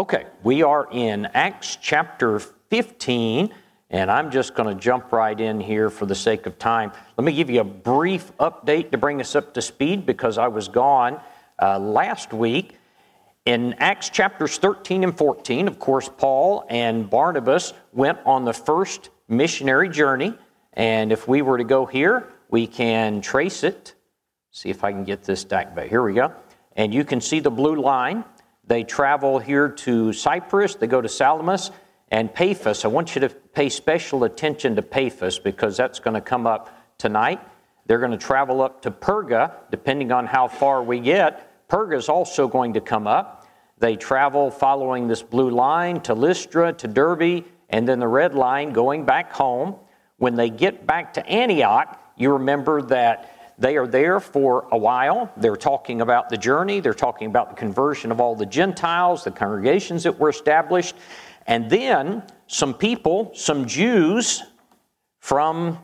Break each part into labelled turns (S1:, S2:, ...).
S1: Okay, we are in Acts chapter 15, and I'm just going to jump right in here for the sake of time. Let me give you a brief update to bring us up to speed because I was gone uh, last week. In Acts chapters 13 and 14, of course, Paul and Barnabas went on the first missionary journey. And if we were to go here, we can trace it. See if I can get this back. Here we go. And you can see the blue line. They travel here to Cyprus, they go to Salamis and Paphos. I want you to pay special attention to Paphos because that's going to come up tonight. They're going to travel up to Perga, depending on how far we get. Perga is also going to come up. They travel following this blue line to Lystra, to Derbe, and then the red line going back home. When they get back to Antioch, you remember that they are there for a while. They're talking about the journey, they're talking about the conversion of all the Gentiles, the congregations that were established. And then some people, some Jews from,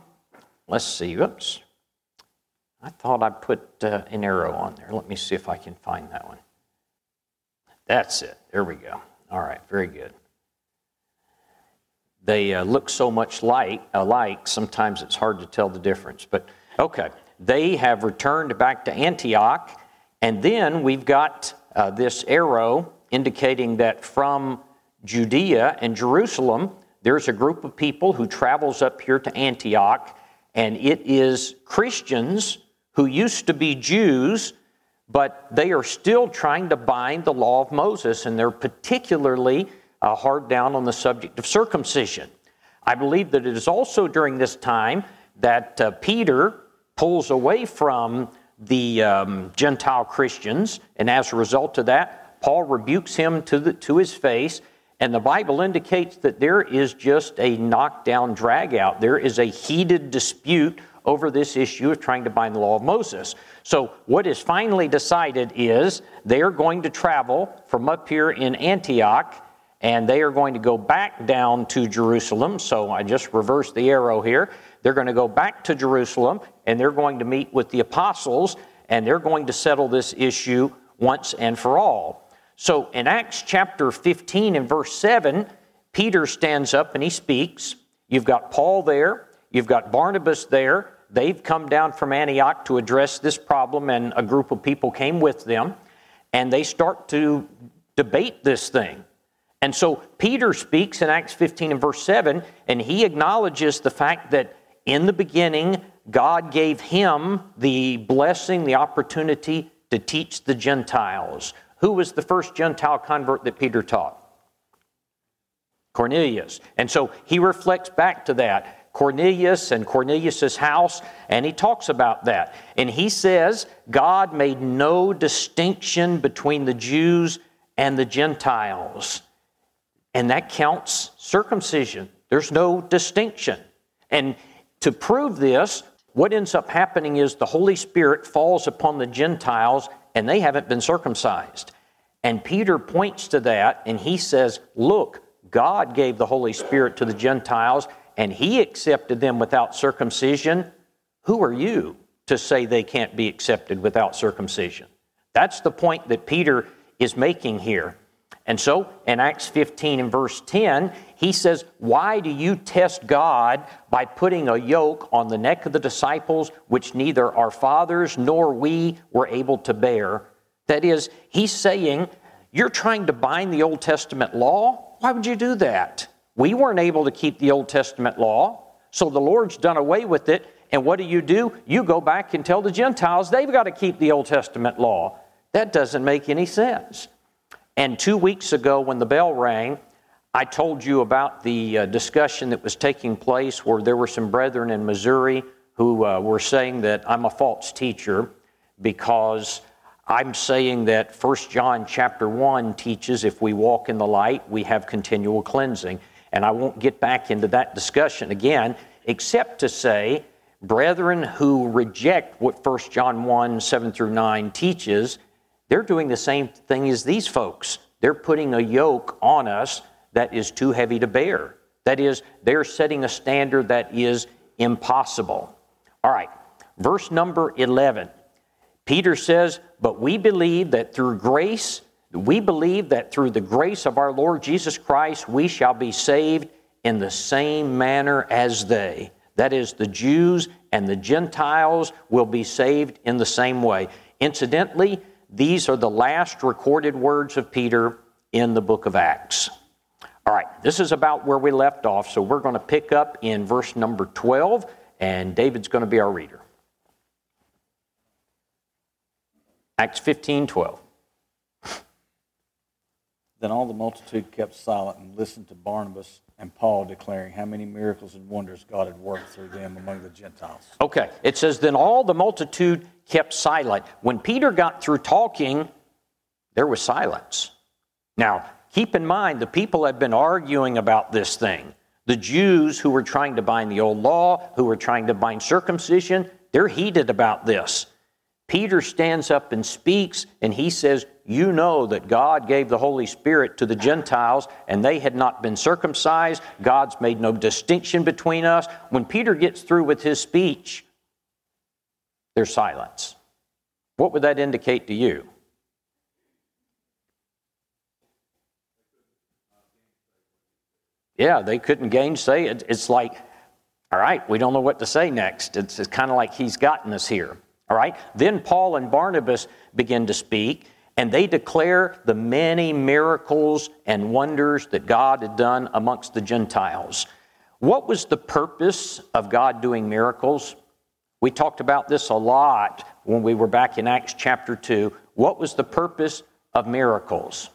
S1: let's see, oops. I thought I put uh, an arrow on there. Let me see if I can find that one. That's it. There we go. All right, very good. They uh, look so much like, alike, sometimes it's hard to tell the difference. But okay, they have returned back to Antioch. And then we've got uh, this arrow indicating that from Judea and Jerusalem, there's a group of people who travels up here to Antioch, and it is Christians who used to be Jews, but they are still trying to bind the law of Moses, and they're particularly uh, hard down on the subject of circumcision. I believe that it is also during this time that uh, Peter pulls away from the um, Gentile Christians, and as a result of that, Paul rebukes him to, the, to his face. And the Bible indicates that there is just a knockdown drag out. There is a heated dispute over this issue of trying to bind the law of Moses. So, what is finally decided is they are going to travel from up here in Antioch and they are going to go back down to Jerusalem. So, I just reversed the arrow here. They're going to go back to Jerusalem and they're going to meet with the apostles and they're going to settle this issue once and for all. So in Acts chapter 15 and verse 7, Peter stands up and he speaks. You've got Paul there, you've got Barnabas there. They've come down from Antioch to address this problem, and a group of people came with them, and they start to debate this thing. And so Peter speaks in Acts 15 and verse 7, and he acknowledges the fact that in the beginning, God gave him the blessing, the opportunity to teach the Gentiles. Who was the first Gentile convert that Peter taught? Cornelius. And so he reflects back to that. Cornelius and Cornelius's house, and he talks about that. And he says God made no distinction between the Jews and the Gentiles. And that counts circumcision. There's no distinction. And to prove this, what ends up happening is the Holy Spirit falls upon the Gentiles and they haven't been circumcised. And Peter points to that and he says, Look, God gave the Holy Spirit to the Gentiles and he accepted them without circumcision. Who are you to say they can't be accepted without circumcision? That's the point that Peter is making here. And so in Acts 15 and verse 10, he says, Why do you test God by putting a yoke on the neck of the disciples which neither our fathers nor we were able to bear? That is, he's saying, You're trying to bind the Old Testament law? Why would you do that? We weren't able to keep the Old Testament law, so the Lord's done away with it. And what do you do? You go back and tell the Gentiles they've got to keep the Old Testament law. That doesn't make any sense. And two weeks ago, when the bell rang, I told you about the uh, discussion that was taking place where there were some brethren in Missouri who uh, were saying that I'm a false teacher because I'm saying that 1 John chapter 1 teaches if we walk in the light, we have continual cleansing. And I won't get back into that discussion again, except to say, brethren who reject what 1 John 1 7 through 9 teaches they're doing the same thing as these folks. They're putting a yoke on us that is too heavy to bear. That is, they're setting a standard that is impossible. All right, verse number 11. Peter says, But we believe that through grace We believe that through the grace of our Lord Jesus Christ, we shall be saved in the same manner as they. That is, the Jews and the Gentiles will be saved in the same way. Incidentally, these are the last recorded words of Peter in the book of Acts. All right, this is about where we left off, so we're going to pick up in verse number 12, and David's going to be our reader. Acts 15 12.
S2: Then all the multitude kept silent and listened to Barnabas and Paul declaring how many miracles and wonders God had worked through them among the Gentiles.
S1: Okay, it says, Then all the multitude kept silent. When Peter got through talking, there was silence. Now, keep in mind, the people have been arguing about this thing. The Jews who were trying to bind the old law, who were trying to bind circumcision, they're heated about this. Peter stands up and speaks, and he says, You know that God gave the Holy Spirit to the Gentiles, and they had not been circumcised. God's made no distinction between us. When Peter gets through with his speech, there's silence. What would that indicate to you? Yeah, they couldn't gainsay it. It's like, all right, we don't know what to say next. It's, it's kind of like he's gotten us here. All right? Then Paul and Barnabas begin to speak, and they declare the many miracles and wonders that God had done amongst the Gentiles. What was the purpose of God doing miracles? We talked about this a lot when we were back in Acts chapter 2. What was the purpose of miracles?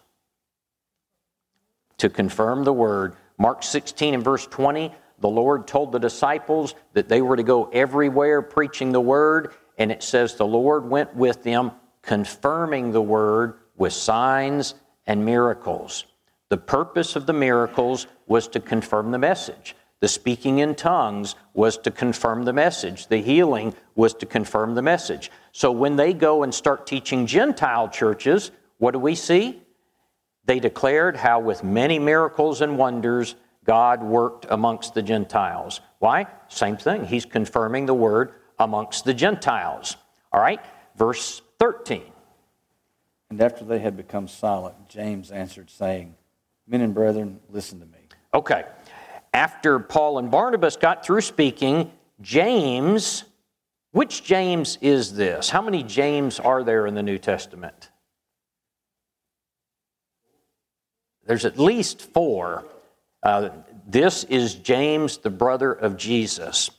S1: To confirm the word. Mark 16 and verse 20, the Lord told the disciples that they were to go everywhere preaching the word and it says the Lord went with them, confirming the word with signs and miracles. The purpose of the miracles was to confirm the message. The speaking in tongues was to confirm the message. The healing was to confirm the message. So when they go and start teaching Gentile churches, what do we see? They declared how, with many miracles and wonders, God worked amongst the Gentiles. Why? Same thing. He's confirming the word amongst the Gentiles. All right, verse 13.
S2: And after they had become silent, James answered, saying, Men and brethren, listen to me.
S1: Okay. After Paul and Barnabas got through speaking, James, which James is this? How many James are there in the New Testament? There's at least four. Uh, this is James, the brother of Jesus.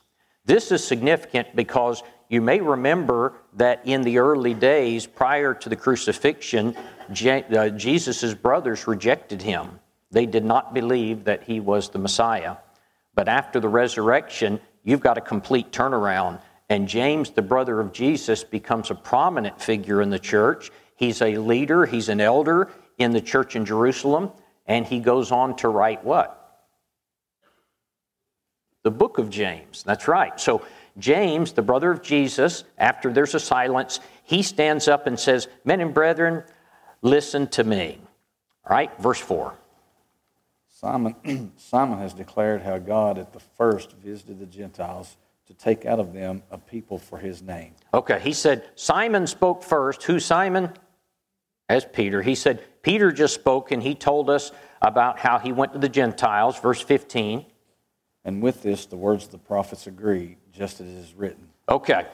S1: This is significant because you may remember that in the early days prior to the crucifixion, uh, Jesus' brothers rejected him. They did not believe that he was the Messiah. But after the resurrection, you've got a complete turnaround. And James, the brother of Jesus, becomes a prominent figure in the church. He's a leader, he's an elder in the church in Jerusalem, and he goes on to write what? the book of James. That's right. So, James, the brother of Jesus, after there's a silence, he stands up and says, Men and brethren, listen to me. All right, verse 4.
S2: Simon, Simon has declared how God at the first visited the Gentiles to take out of them a people for his name.
S1: Okay, he said, Simon spoke first. Who, Simon? As Peter. He said, Peter just spoke and he told us about how he went to the Gentiles, verse 15.
S2: And with this, the words of the prophets agree, just as it is written.
S1: Okay.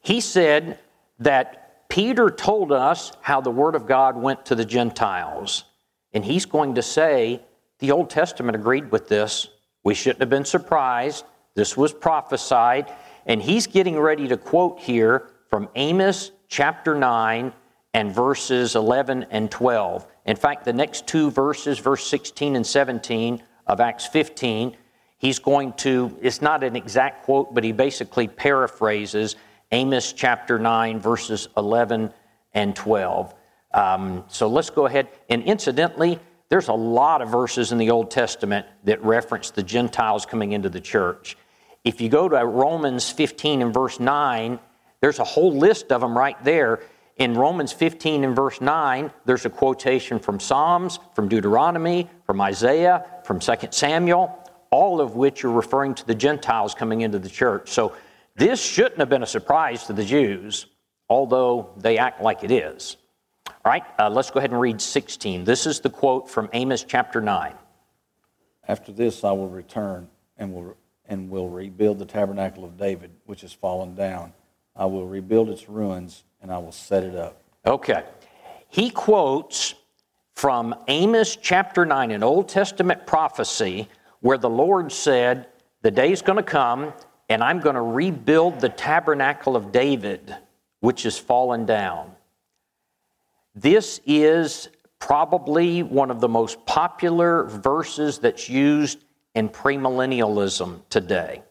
S1: He said that Peter told us how the Word of God went to the Gentiles. And he's going to say the Old Testament agreed with this. We shouldn't have been surprised. This was prophesied. And he's getting ready to quote here from Amos chapter 9 and verses 11 and 12. In fact, the next two verses, verse 16 and 17 of Acts 15, he's going to, it's not an exact quote, but he basically paraphrases Amos chapter 9, verses 11 and 12. Um, so let's go ahead. And incidentally, there's a lot of verses in the Old Testament that reference the Gentiles coming into the church. If you go to Romans 15 and verse 9, there's a whole list of them right there. In Romans 15 and verse 9, there's a quotation from Psalms, from Deuteronomy, from Isaiah, from 2 Samuel all of which are referring to the Gentiles coming into the church. So this shouldn't have been a surprise to the Jews, although they act like it is. All right, uh, let's go ahead and read 16. This is the quote from Amos chapter 9.
S2: After this I will return and will, and will rebuild the tabernacle of David, which has fallen down. I will rebuild its ruins and I will set it up.
S1: Okay. He quotes from Amos chapter 9, an Old Testament prophecy, where the Lord said, The day's going to come, and I'm going to rebuild the tabernacle of David, which has fallen down. This is probably one of the most popular verses that's used in premillennialism today.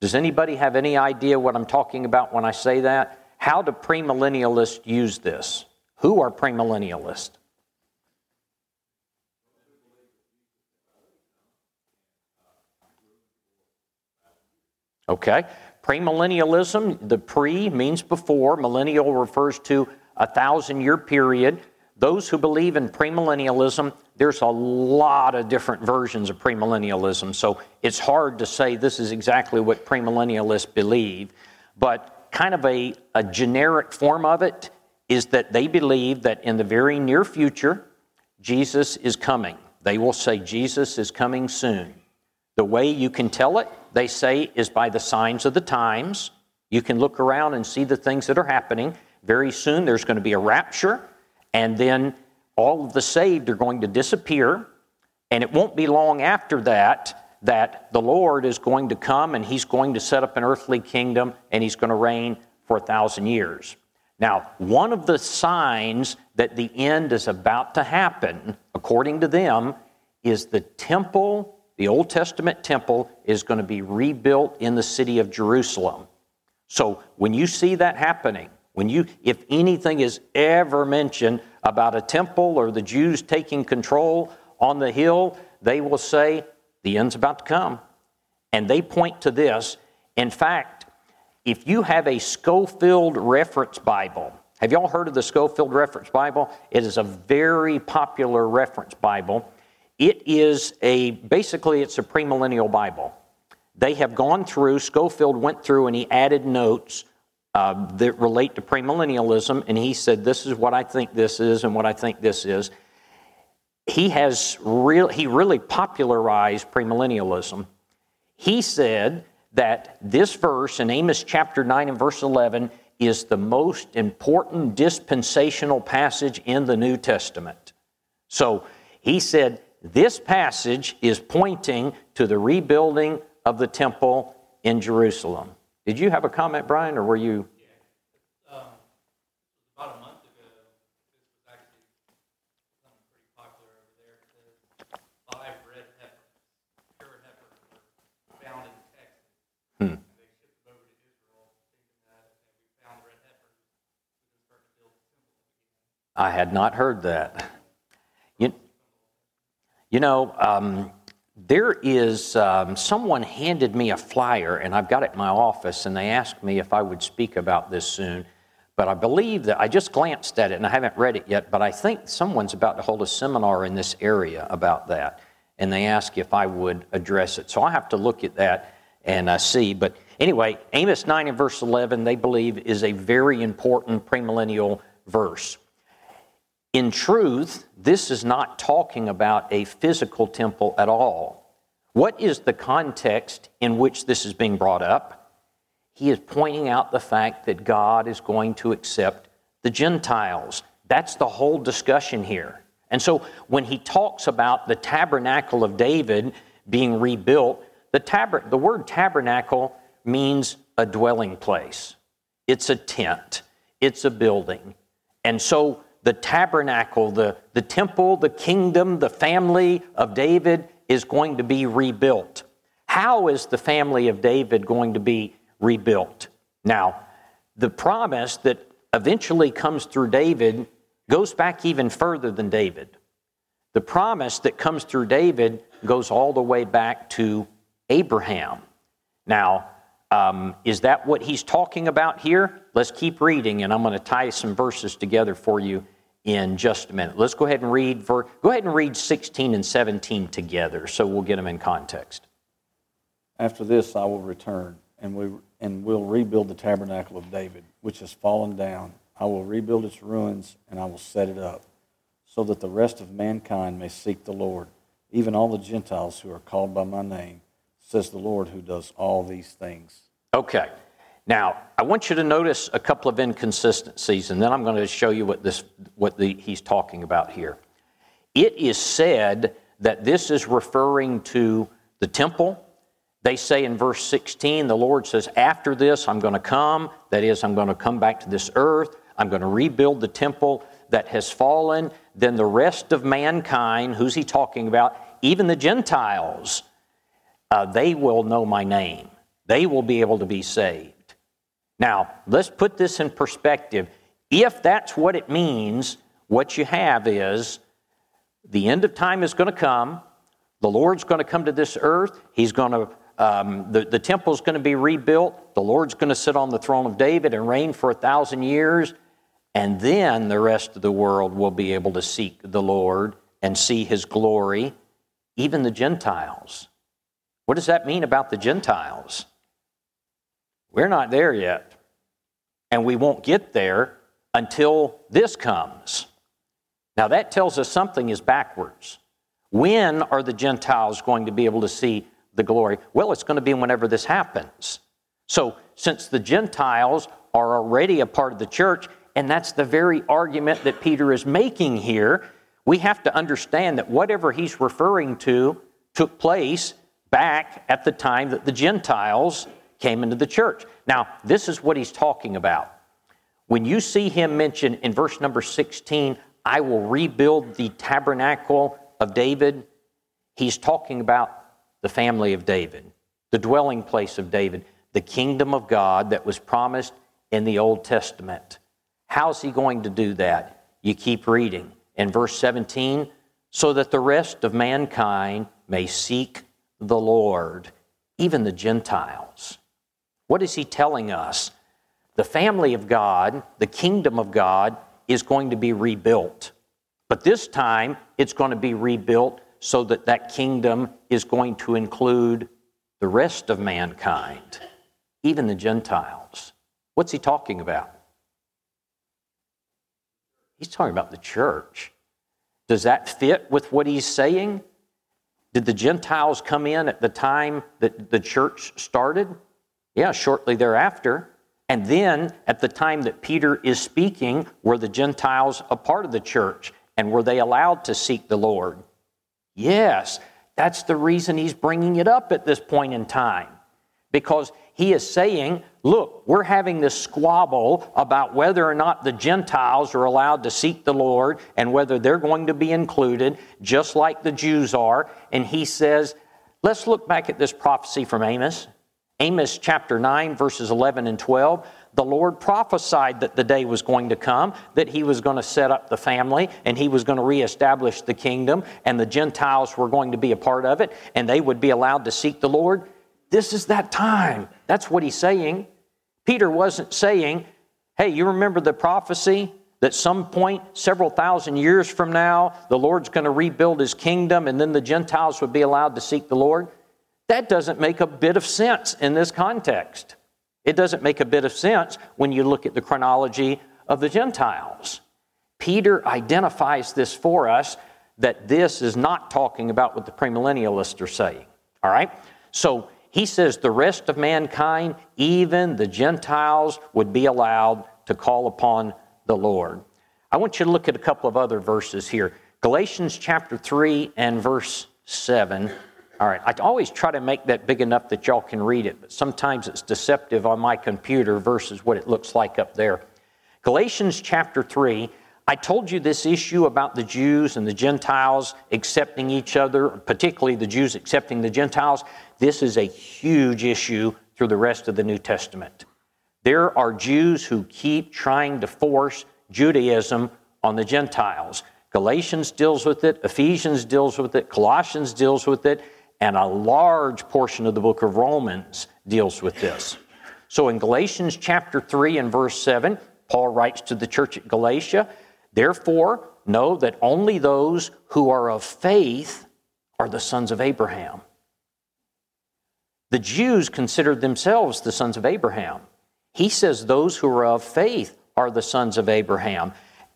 S1: Does anybody have any idea what I'm talking about when I say that? How do premillennialists use this? Who are premillennialists? Okay. Premillennialism, the pre means before, millennial refers to a thousand year period. Those who believe in premillennialism, there's a lot of different versions of premillennialism, so it's hard to say this is exactly what premillennialists believe. But kind of a, a generic form of it is that they believe that in the very near future, Jesus is coming. They will say, Jesus is coming soon. The way you can tell it, they say, is by the signs of the times. You can look around and see the things that are happening. Very soon, there's going to be a rapture, and then all of the saved are going to disappear. And it won't be long after that that the Lord is going to come and he's going to set up an earthly kingdom and he's going to reign for a thousand years. Now, one of the signs that the end is about to happen, according to them, is the temple the Old Testament temple is going to be rebuilt in the city of Jerusalem. So when you see that happening, when you if anything is ever mentioned about a temple or the Jews taking control on the hill, they will say the end's about to come. And they point to this. In fact, if you have a Scofield Reference Bible, have y'all heard of the Scofield Reference Bible? It is a very popular reference Bible. It is a basically it's a premillennial Bible. They have gone through. Scofield went through and he added notes uh, that relate to premillennialism, and he said, "This is what I think this is, and what I think this is." He has real. He really popularized premillennialism. He said that this verse in Amos chapter 9 and verse 11 is the most important dispensational passage in the New Testament. So he said this passage is pointing to the rebuilding of the temple in Jerusalem. Did you have a comment, Brian, or were you?
S3: Yeah. Um, about a month ago, this was actually something pretty popular over there. It five red heifers, pure heifers, were found in Texas. Hmm. And they shipped them over to Israel, thinking that if we found red heifers, we could start to build the temple again.
S1: I had not heard that. You you know, um, there is um, someone handed me a flyer, and I've got it in my office, and they asked me if I would speak about this soon. But I believe that I just glanced at it and I haven't read it yet, but I think someone's about to hold a seminar in this area about that. And they ask if I would address it. So I have to look at that and uh, see. But anyway, Amos 9 and verse 11, they believe is a very important premillennial verse. In truth, this is not talking about a physical temple at all. What is the context in which this is being brought up? He is pointing out the fact that God is going to accept the Gentiles. That's the whole discussion here. And so when he talks about the tabernacle of David being rebuilt, the, tab- the word tabernacle means a dwelling place. It's a tent, it's a building. And so the tabernacle, the, the temple, the kingdom, the family of David is going to be rebuilt. How is the family of David going to be rebuilt? Now, the promise that eventually comes through David goes back even further than David. The promise that comes through David goes all the way back to Abraham. Now, um, is that what he's talking about here? Let's keep reading, and I'm going to tie some verses together for you in just a minute. Let's go ahead and read go ahead and read 16 and 17 together so we'll get them in context.
S2: After this I will return and we and will rebuild the tabernacle of David, which has fallen down. I will rebuild its ruins, and I will set it up, so that the rest of mankind may seek the Lord, even all the Gentiles who are called by my name, says the Lord who does all these things.
S1: Okay. Now, I want you to notice a couple of inconsistencies, and then I'm going to show you what, this, what the, he's talking about here. It is said that this is referring to the temple. They say in verse 16, the Lord says, After this, I'm going to come. That is, I'm going to come back to this earth. I'm going to rebuild the temple that has fallen. Then the rest of mankind, who's he talking about? Even the Gentiles, uh, they will know my name. They will be able to be saved. Now, let's put this in perspective. If that's what it means, what you have is the end of time is going to come. The Lord's going to come to this earth. He's going to, um, the, the temple's going to be rebuilt. The Lord's going to sit on the throne of David and reign for a thousand years. And then the rest of the world will be able to seek the Lord and see his glory, even the Gentiles. What does that mean about the Gentiles? We're not there yet. And we won't get there until this comes. Now, that tells us something is backwards. When are the Gentiles going to be able to see the glory? Well, it's going to be whenever this happens. So, since the Gentiles are already a part of the church, and that's the very argument that Peter is making here, we have to understand that whatever he's referring to took place back at the time that the Gentiles came into the church. Now, this is what he's talking about. When you see him mention in verse number 16, I will rebuild the tabernacle of David, he's talking about the family of David, the dwelling place of David, the kingdom of God that was promised in the Old Testament. How's he going to do that? You keep reading. In verse 17, so that the rest of mankind may seek the Lord, even the Gentiles. What is he telling us? The family of God, the kingdom of God, is going to be rebuilt. But this time, it's going to be rebuilt so that that kingdom is going to include the rest of mankind, even the Gentiles. What's he talking about? He's talking about the church. Does that fit with what he's saying? Did the Gentiles come in at the time that the church started? Yeah, shortly thereafter. And then at the time that Peter is speaking, were the Gentiles a part of the church? And were they allowed to seek the Lord? Yes, that's the reason he's bringing it up at this point in time. Because he is saying, look, we're having this squabble about whether or not the Gentiles are allowed to seek the Lord and whether they're going to be included, just like the Jews are. And he says, let's look back at this prophecy from Amos. Amos chapter 9, verses 11 and 12, the Lord prophesied that the day was going to come, that He was going to set up the family and He was going to reestablish the kingdom, and the Gentiles were going to be a part of it, and they would be allowed to seek the Lord. This is that time. That's what He's saying. Peter wasn't saying, hey, you remember the prophecy? That some point, several thousand years from now, the Lord's going to rebuild his kingdom and then the Gentiles would be allowed to seek the Lord. That doesn't make a bit of sense in this context. It doesn't make a bit of sense when you look at the chronology of the Gentiles. Peter identifies this for us that this is not talking about what the premillennialists are saying. All right? So he says the rest of mankind, even the Gentiles, would be allowed to call upon the Lord. I want you to look at a couple of other verses here. Galatians chapter 3 and verse 7. All right, I always try to make that big enough that y'all can read it, but sometimes it's deceptive on my computer versus what it looks like up there. Galatians chapter 3, I told you this issue about the Jews and the Gentiles accepting each other, particularly the Jews accepting the Gentiles. This is a huge issue through the rest of the New Testament. There are Jews who keep trying to force Judaism on the Gentiles. Galatians deals with it, Ephesians deals with it, Colossians deals with it, and a large portion of the book of Romans deals with this. So in Galatians chapter 3 and verse 7, Paul writes to the church at Galatia, Therefore, know that only those who are of faith are the sons of Abraham. The Jews considered themselves the sons of Abraham. He says those who are of faith are the sons of Abraham.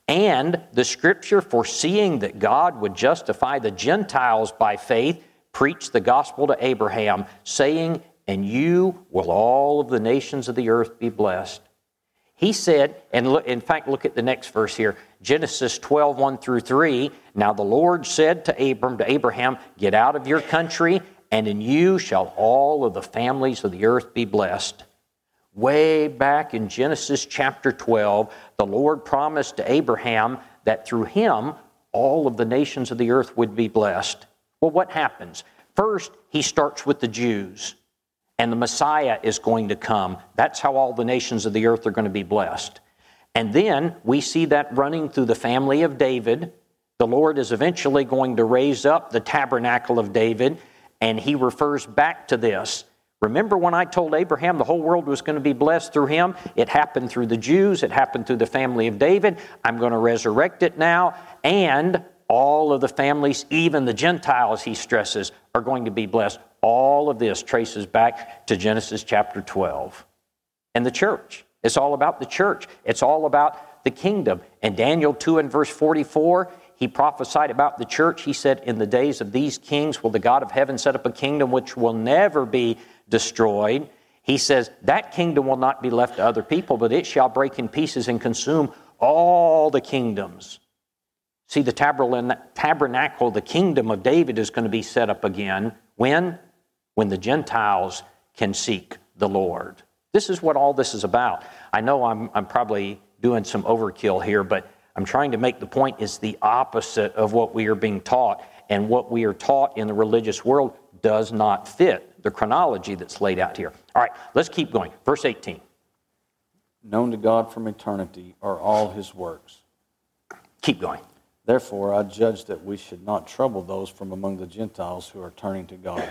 S1: And the scripture foreseeing that God would justify the Gentiles by faith preached the gospel to Abraham, saying, And you will all of the nations of the earth be blessed. He said, and look, in fact, look at the next verse here Genesis 12, 1 through 3. Now the Lord said to Abram, to Abraham, Get out of your country, and in you shall all of the families of the earth be blessed. Way back in Genesis chapter 12, the Lord promised to Abraham that through him all of the nations of the earth would be blessed. Well, what happens? First, he starts with the Jews, and the Messiah is going to come. That's how all the nations of the earth are going to be blessed. And then we see that running through the family of David. The Lord is eventually going to raise up the tabernacle of David, and he refers back to this. Remember when I told Abraham the whole world was going to be blessed through him? It happened through the Jews, it happened through the family of David. I'm going to resurrect it now, and all of the families, even the Gentiles, he stresses, are going to be blessed. All of this traces back to Genesis chapter 12 and the church. It's all about the church, it's all about the kingdom. And Daniel 2 and verse 44, he prophesied about the church. He said, In the days of these kings will the God of heaven set up a kingdom which will never be destroyed. He says, That kingdom will not be left to other people, but it shall break in pieces and consume all the kingdoms. See, the tabernacle, the kingdom of David is going to be set up again. When? When the Gentiles can seek the Lord. This is what all this is about. I know I'm, I'm probably doing some overkill here, but I'm trying to make the point is the opposite of what we are being taught. And what we are taught in the religious world does not fit the chronology that's laid out here. All right, let's keep going. Verse 18.
S2: Known to God from eternity are all his works.
S1: Keep going.
S2: Therefore, I judge that we should not trouble those from among the Gentiles who are turning to God,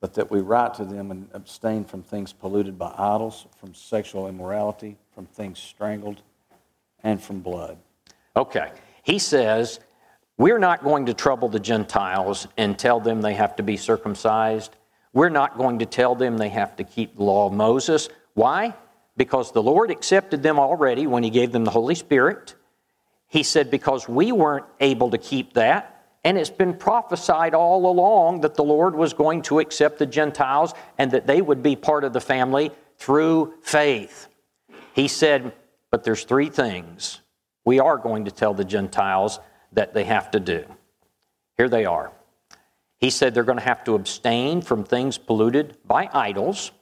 S2: but that we write to them and abstain from things polluted by idols, from sexual immorality, from things strangled, and from blood.
S1: Okay. He says, we're not going to trouble the Gentiles and tell them they have to be circumcised. We're not going to tell them they have to keep the law of Moses. Why? Because the Lord accepted them already when He gave them the Holy Spirit. He said, because we weren't able to keep that, and it's been prophesied all along that the Lord was going to accept the Gentiles and that they would be part of the family through faith. He said, but there's three things we are going to tell the Gentiles that they have to do. Here they are. He said they're going to have to abstain from things polluted by idols.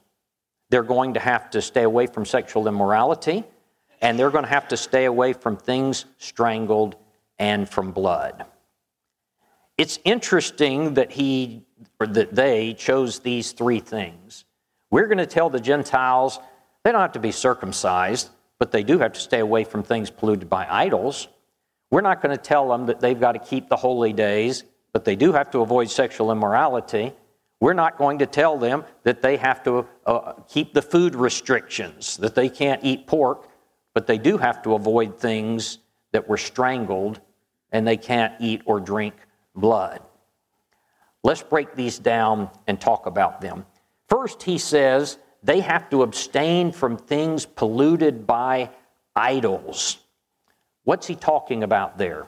S1: They're going to have to stay away from sexual immorality. And they're going to have to stay away from things strangled and from blood. It's interesting that he or that they chose these three things. We're going to tell the Gentiles they don't have to be circumcised, but they do have to stay away from things polluted by idols. We're not going to tell them that they've got to keep the holy days, but they do have to avoid sexual immorality. We're not going to tell them that they have to uh, keep the food restrictions, that they can't eat pork, but they do have to avoid things that were strangled and they can't eat or drink blood. Let's break these down and talk about them. First, he says they have to abstain from things polluted by idols. What's he talking about there?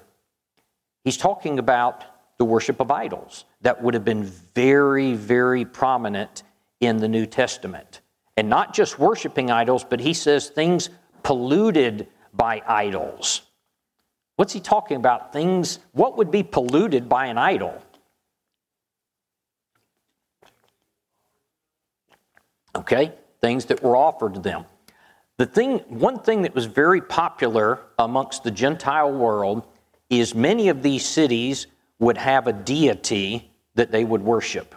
S1: He's talking about the worship of idols that would have been very, very prominent in the New Testament. And not just worshiping idols, but he says things polluted by idols. What's he talking about? Things, what would be polluted by an idol? Okay, things that were offered to them. The thing, one thing that was very popular amongst the Gentile world is many of these cities would have a deity that they would worship,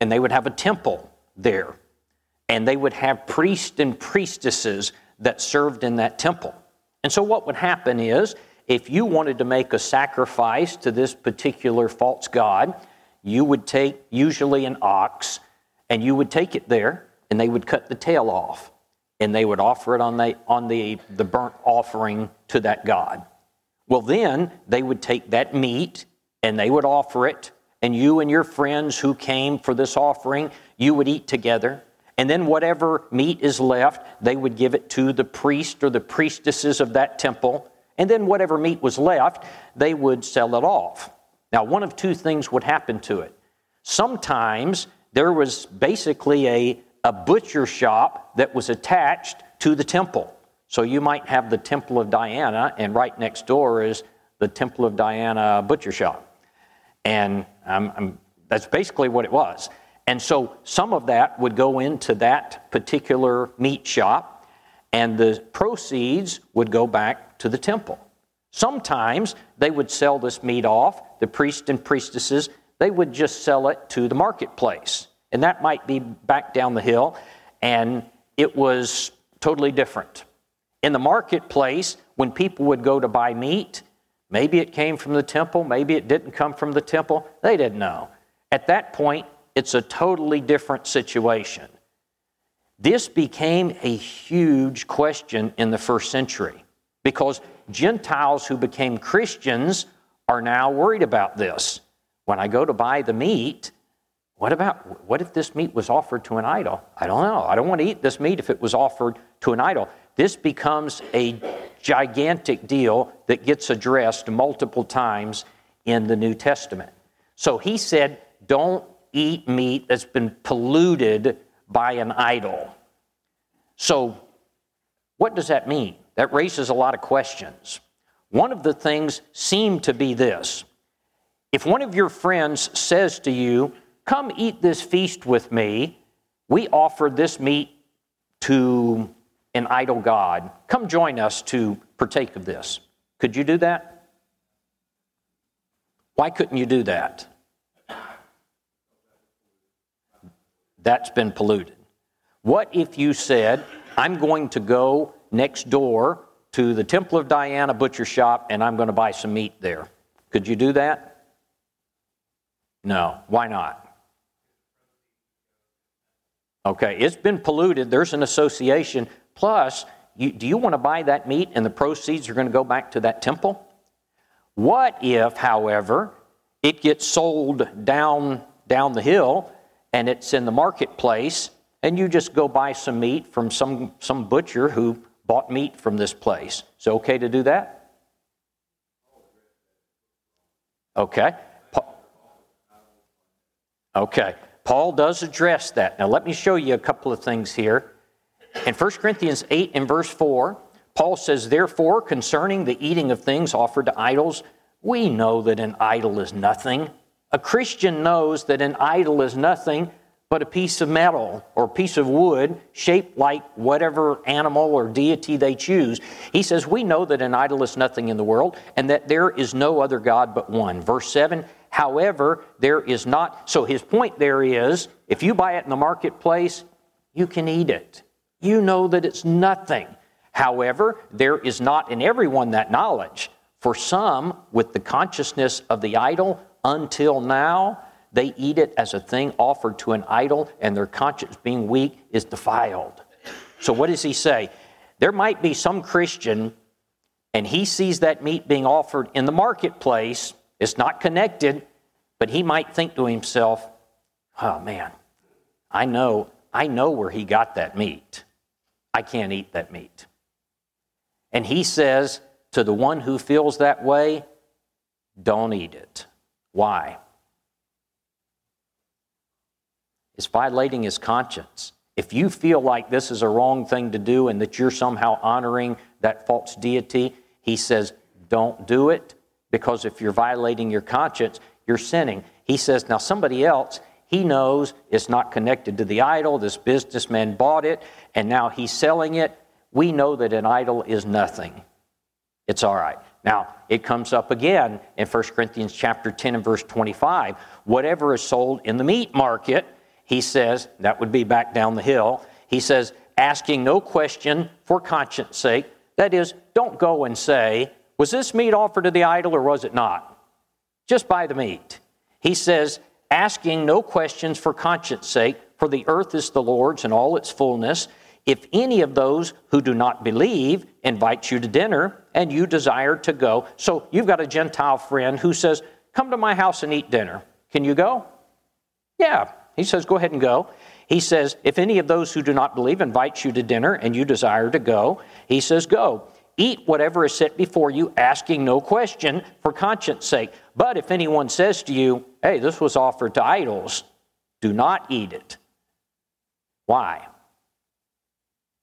S1: and they would have a temple there, and they would have priests and priestesses that served in that temple. And so, what would happen is, if you wanted to make a sacrifice to this particular false god, you would take usually an ox, and you would take it there, and they would cut the tail off and they would offer it on the, on the, the burnt offering to that God. Well, then they would take that meat and they would offer it, and you and your friends who came for this offering, you would eat together, And then whatever meat is left, they would give it to the priest or the priestesses of that temple. And then whatever meat was left, they would sell it off. Now, one of two things would happen to it. Sometimes there was basically a, a butcher shop that was attached to the temple. So you might have the Temple of Diana, and right next door is the Temple of Diana butcher shop. And um, um, that's basically what it was. And so some of that would go into that particular meat shop, and the proceeds would go back to the temple. Sometimes they would sell this meat off, the priests and priestesses, they would just sell it to the marketplace. And that might be back down the hill, and it was totally different. In the marketplace, when people would go to buy meat, maybe it came from the temple, maybe it didn't come from the temple, they didn't know. At that point, it's a totally different situation. This became a huge question in the first century because Gentiles who became Christians are now worried about this. When I go to buy the meat, what about what if this meat was offered to an idol? I don't know. I don't want to eat this meat if it was offered to an idol. This becomes a gigantic deal that gets addressed multiple times in the New Testament. So he said, don't eat meat that's been polluted by an idol. So, what does that mean? That raises a lot of questions. One of the things seemed to be this if one of your friends says to you, Come eat this feast with me, we offer this meat to an idol god. Come join us to partake of this. Could you do that? Why couldn't you do that? That's been polluted. What if you said, I'm going to go next door to the Temple of Diana butcher shop and I'm going to buy some meat there? Could you do that? No. Why not? Okay, it's been polluted. There's an association. Plus, you, do you want to buy that meat and the proceeds are going to go back to that temple? What if, however, it gets sold down, down the hill and it's in the marketplace and you just go buy some meat from some, some butcher who bought meat from this place? Is it okay to do that? Okay. Okay. Paul does address that. Now, let me show you a couple of things here. In 1 Corinthians 8 and verse 4, Paul says, Therefore, concerning the eating of things offered to idols, we know that an idol is nothing. A Christian knows that an idol is nothing but a piece of metal or piece of wood shaped like whatever animal or deity they choose. He says, We know that an idol is nothing in the world and that there is no other God but one. Verse 7 However, there is not. So his point there is if you buy it in the marketplace, you can eat it. You know that it's nothing. However, there is not in everyone that knowledge. For some, with the consciousness of the idol, until now, they eat it as a thing offered to an idol, and their conscience, being weak, is defiled. So, what does he say? There might be some Christian, and he sees that meat being offered in the marketplace, it's not connected, but he might think to himself, oh man, I know, I know where he got that meat. I can't eat that meat. And he says to the one who feels that way, don't eat it. Why? It's violating his conscience. If you feel like this is a wrong thing to do and that you're somehow honoring that false deity, he says, don't do it because if you're violating your conscience, you're sinning. He says, now somebody else, he knows it's not connected to the idol. This businessman bought it and now he's selling it. We know that an idol is nothing. It's all right. Now, it comes up again in 1 Corinthians chapter 10 and verse 25. Whatever is sold in the meat market, he says, that would be back down the hill. He says, asking no question for conscience sake. That is, don't go and say, was this meat offered to the idol or was it not? Just buy the meat. He says, asking no questions for conscience sake, for the earth is the Lord's and all its fullness. If any of those who do not believe invite you to dinner and you desire to go, so you've got a Gentile friend who says, Come to my house and eat dinner. Can you go? Yeah. He says, Go ahead and go. He says, If any of those who do not believe invites you to dinner and you desire to go, he says, Go. Eat whatever is set before you, asking no question for conscience sake. But if anyone says to you, Hey, this was offered to idols, do not eat it. Why?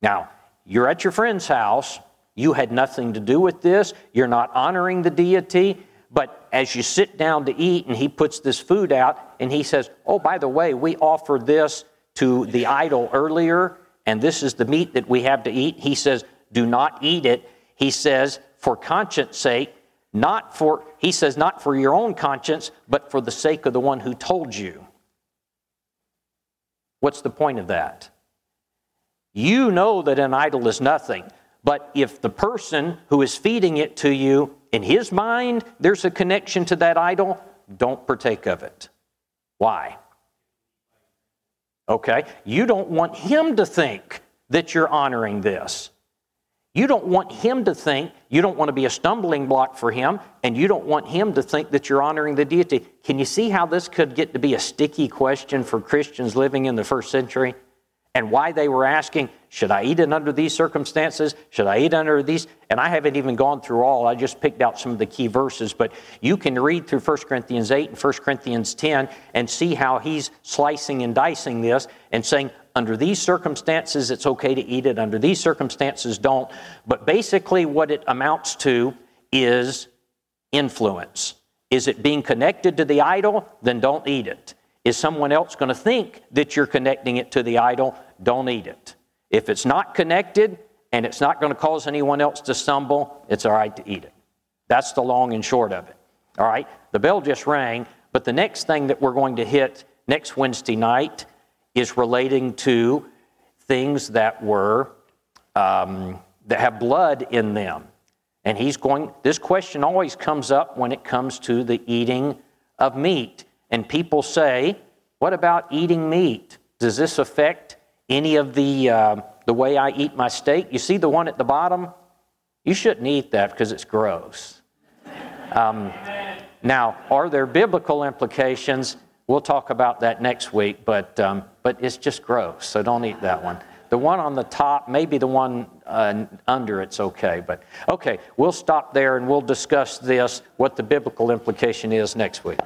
S1: Now, you're at your friend's house. You had nothing to do with this. You're not honoring the deity. But as you sit down to eat and he puts this food out and he says, Oh, by the way, we offered this to the idol earlier and this is the meat that we have to eat. He says, Do not eat it. He says, For conscience sake, not for, he says, not for your own conscience, but for the sake of the one who told you. What's the point of that? You know that an idol is nothing, but if the person who is feeding it to you, in his mind, there's a connection to that idol, don't partake of it. Why? Okay, you don't want him to think that you're honoring this. You don't want him to think, you don't want to be a stumbling block for him, and you don't want him to think that you're honoring the deity. Can you see how this could get to be a sticky question for Christians living in the first century? And why they were asking, should I eat it under these circumstances? Should I eat under these? And I haven't even gone through all. I just picked out some of the key verses. But you can read through 1 Corinthians 8 and 1 Corinthians 10 and see how he's slicing and dicing this and saying, under these circumstances, it's okay to eat it. Under these circumstances, don't. But basically, what it amounts to is influence. Is it being connected to the idol? Then don't eat it. Is someone else going to think that you're connecting it to the idol? Don't eat it. If it's not connected and it's not going to cause anyone else to stumble, it's all right to eat it. That's the long and short of it. All right? The bell just rang, but the next thing that we're going to hit next Wednesday night is relating to things that were um, that have blood in them. And he's going, this question always comes up when it comes to the eating of meat. And people say, what about eating meat? Does this affect any of the, uh, the way I eat my steak? You see the one at the bottom? You shouldn't eat that because it's gross. Um, now, are there biblical implications? We'll talk about that next week, but, um, but it's just gross, so don't eat that one. The one on the top, maybe the one uh, under it's okay, but okay, we'll stop there and we'll discuss this, what the biblical implication is next week.